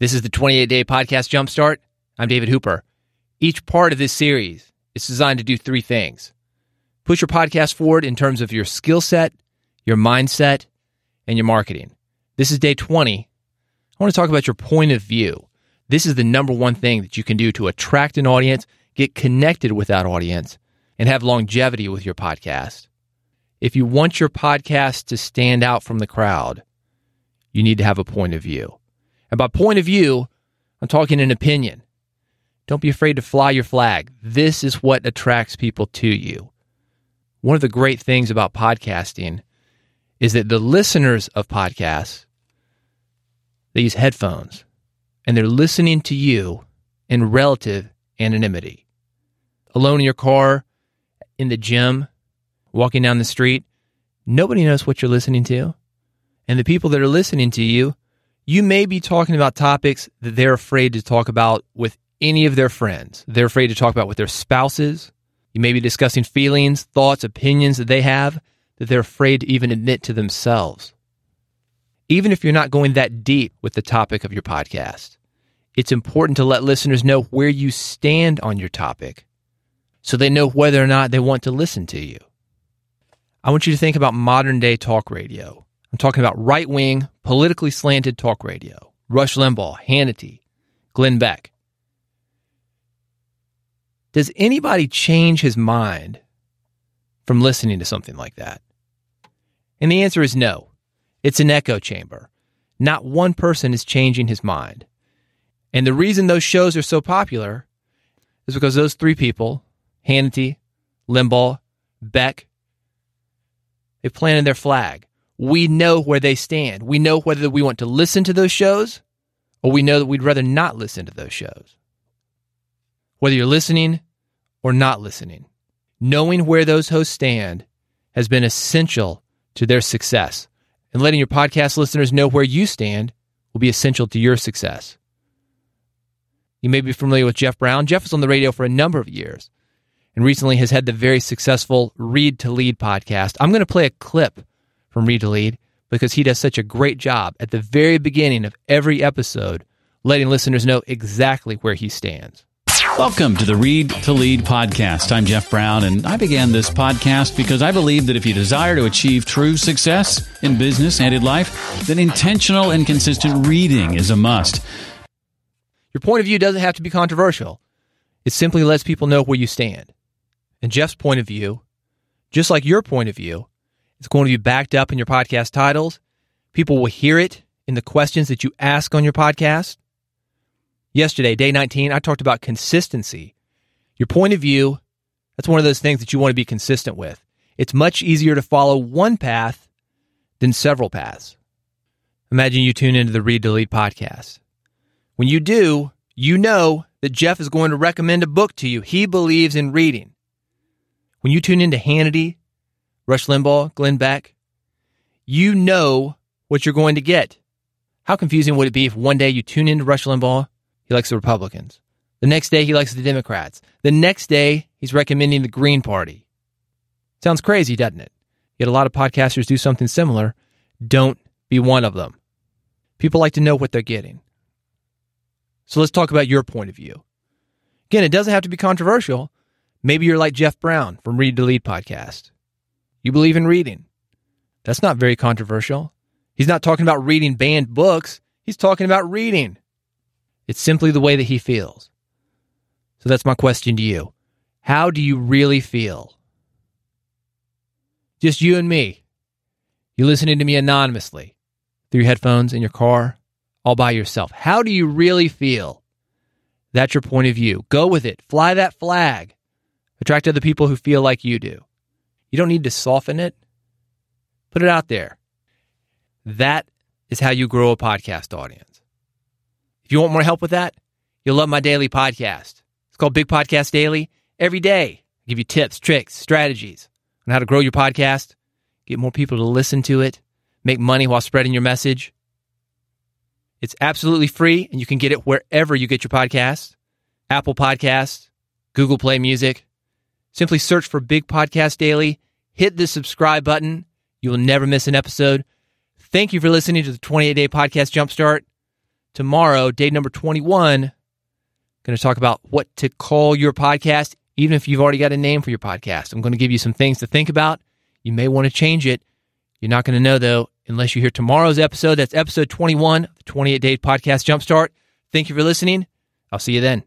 This is the 28 Day Podcast Jumpstart. I'm David Hooper. Each part of this series is designed to do three things push your podcast forward in terms of your skill set, your mindset, and your marketing. This is day 20. I want to talk about your point of view. This is the number one thing that you can do to attract an audience, get connected with that audience, and have longevity with your podcast. If you want your podcast to stand out from the crowd, you need to have a point of view. And by point of view, I'm talking an opinion. Don't be afraid to fly your flag. This is what attracts people to you. One of the great things about podcasting is that the listeners of podcasts they use headphones and they're listening to you in relative anonymity. Alone in your car, in the gym, walking down the street, nobody knows what you're listening to. And the people that are listening to you you may be talking about topics that they're afraid to talk about with any of their friends. They're afraid to talk about with their spouses. You may be discussing feelings, thoughts, opinions that they have that they're afraid to even admit to themselves. Even if you're not going that deep with the topic of your podcast, it's important to let listeners know where you stand on your topic so they know whether or not they want to listen to you. I want you to think about modern day talk radio. I'm talking about right wing, politically slanted talk radio. Rush Limbaugh, Hannity, Glenn Beck. Does anybody change his mind from listening to something like that? And the answer is no. It's an echo chamber. Not one person is changing his mind. And the reason those shows are so popular is because those three people, Hannity, Limbaugh, Beck, they planted their flag we know where they stand. We know whether we want to listen to those shows or we know that we'd rather not listen to those shows. Whether you're listening or not listening, knowing where those hosts stand has been essential to their success. And letting your podcast listeners know where you stand will be essential to your success. You may be familiar with Jeff Brown. Jeff was on the radio for a number of years and recently has had the very successful Read to Lead podcast. I'm going to play a clip from Read to Lead because he does such a great job at the very beginning of every episode, letting listeners know exactly where he stands. Welcome to the Read to Lead podcast. I'm Jeff Brown, and I began this podcast because I believe that if you desire to achieve true success in business and in life, then intentional and consistent reading is a must. Your point of view doesn't have to be controversial, it simply lets people know where you stand. And Jeff's point of view, just like your point of view, it's going to be backed up in your podcast titles. People will hear it in the questions that you ask on your podcast. Yesterday, day 19, I talked about consistency. Your point of view, that's one of those things that you want to be consistent with. It's much easier to follow one path than several paths. Imagine you tune into the Read to Lead podcast. When you do, you know that Jeff is going to recommend a book to you. He believes in reading. When you tune into Hannity Rush Limbaugh, Glenn Beck, you know what you're going to get. How confusing would it be if one day you tune into Rush Limbaugh, he likes the Republicans. The next day he likes the Democrats. The next day he's recommending the Green Party. Sounds crazy, doesn't it? Yet a lot of podcasters do something similar. Don't be one of them. People like to know what they're getting. So let's talk about your point of view. Again, it doesn't have to be controversial. Maybe you're like Jeff Brown from Read to Lead podcast. You believe in reading. That's not very controversial. He's not talking about reading banned books, he's talking about reading. It's simply the way that he feels. So that's my question to you. How do you really feel? Just you and me. You're listening to me anonymously through your headphones in your car, all by yourself. How do you really feel? That's your point of view. Go with it. Fly that flag. Attract other people who feel like you do. You don't need to soften it. Put it out there. That is how you grow a podcast audience. If you want more help with that, you'll love my daily podcast. It's called Big Podcast Daily. Every day, I give you tips, tricks, strategies on how to grow your podcast, get more people to listen to it, make money while spreading your message. It's absolutely free, and you can get it wherever you get your podcasts Apple Podcasts, Google Play Music, Simply search for Big Podcast Daily, hit the subscribe button. You will never miss an episode. Thank you for listening to the 28 Day Podcast Jumpstart. tomorrow, day number 21, going to talk about what to call your podcast, even if you've already got a name for your podcast. I'm going to give you some things to think about. You may want to change it. You're not going to know, though, unless you hear tomorrow's episode. That's episode 21, the 28 Day Podcast Jumpstart. Thank you for listening. I'll see you then.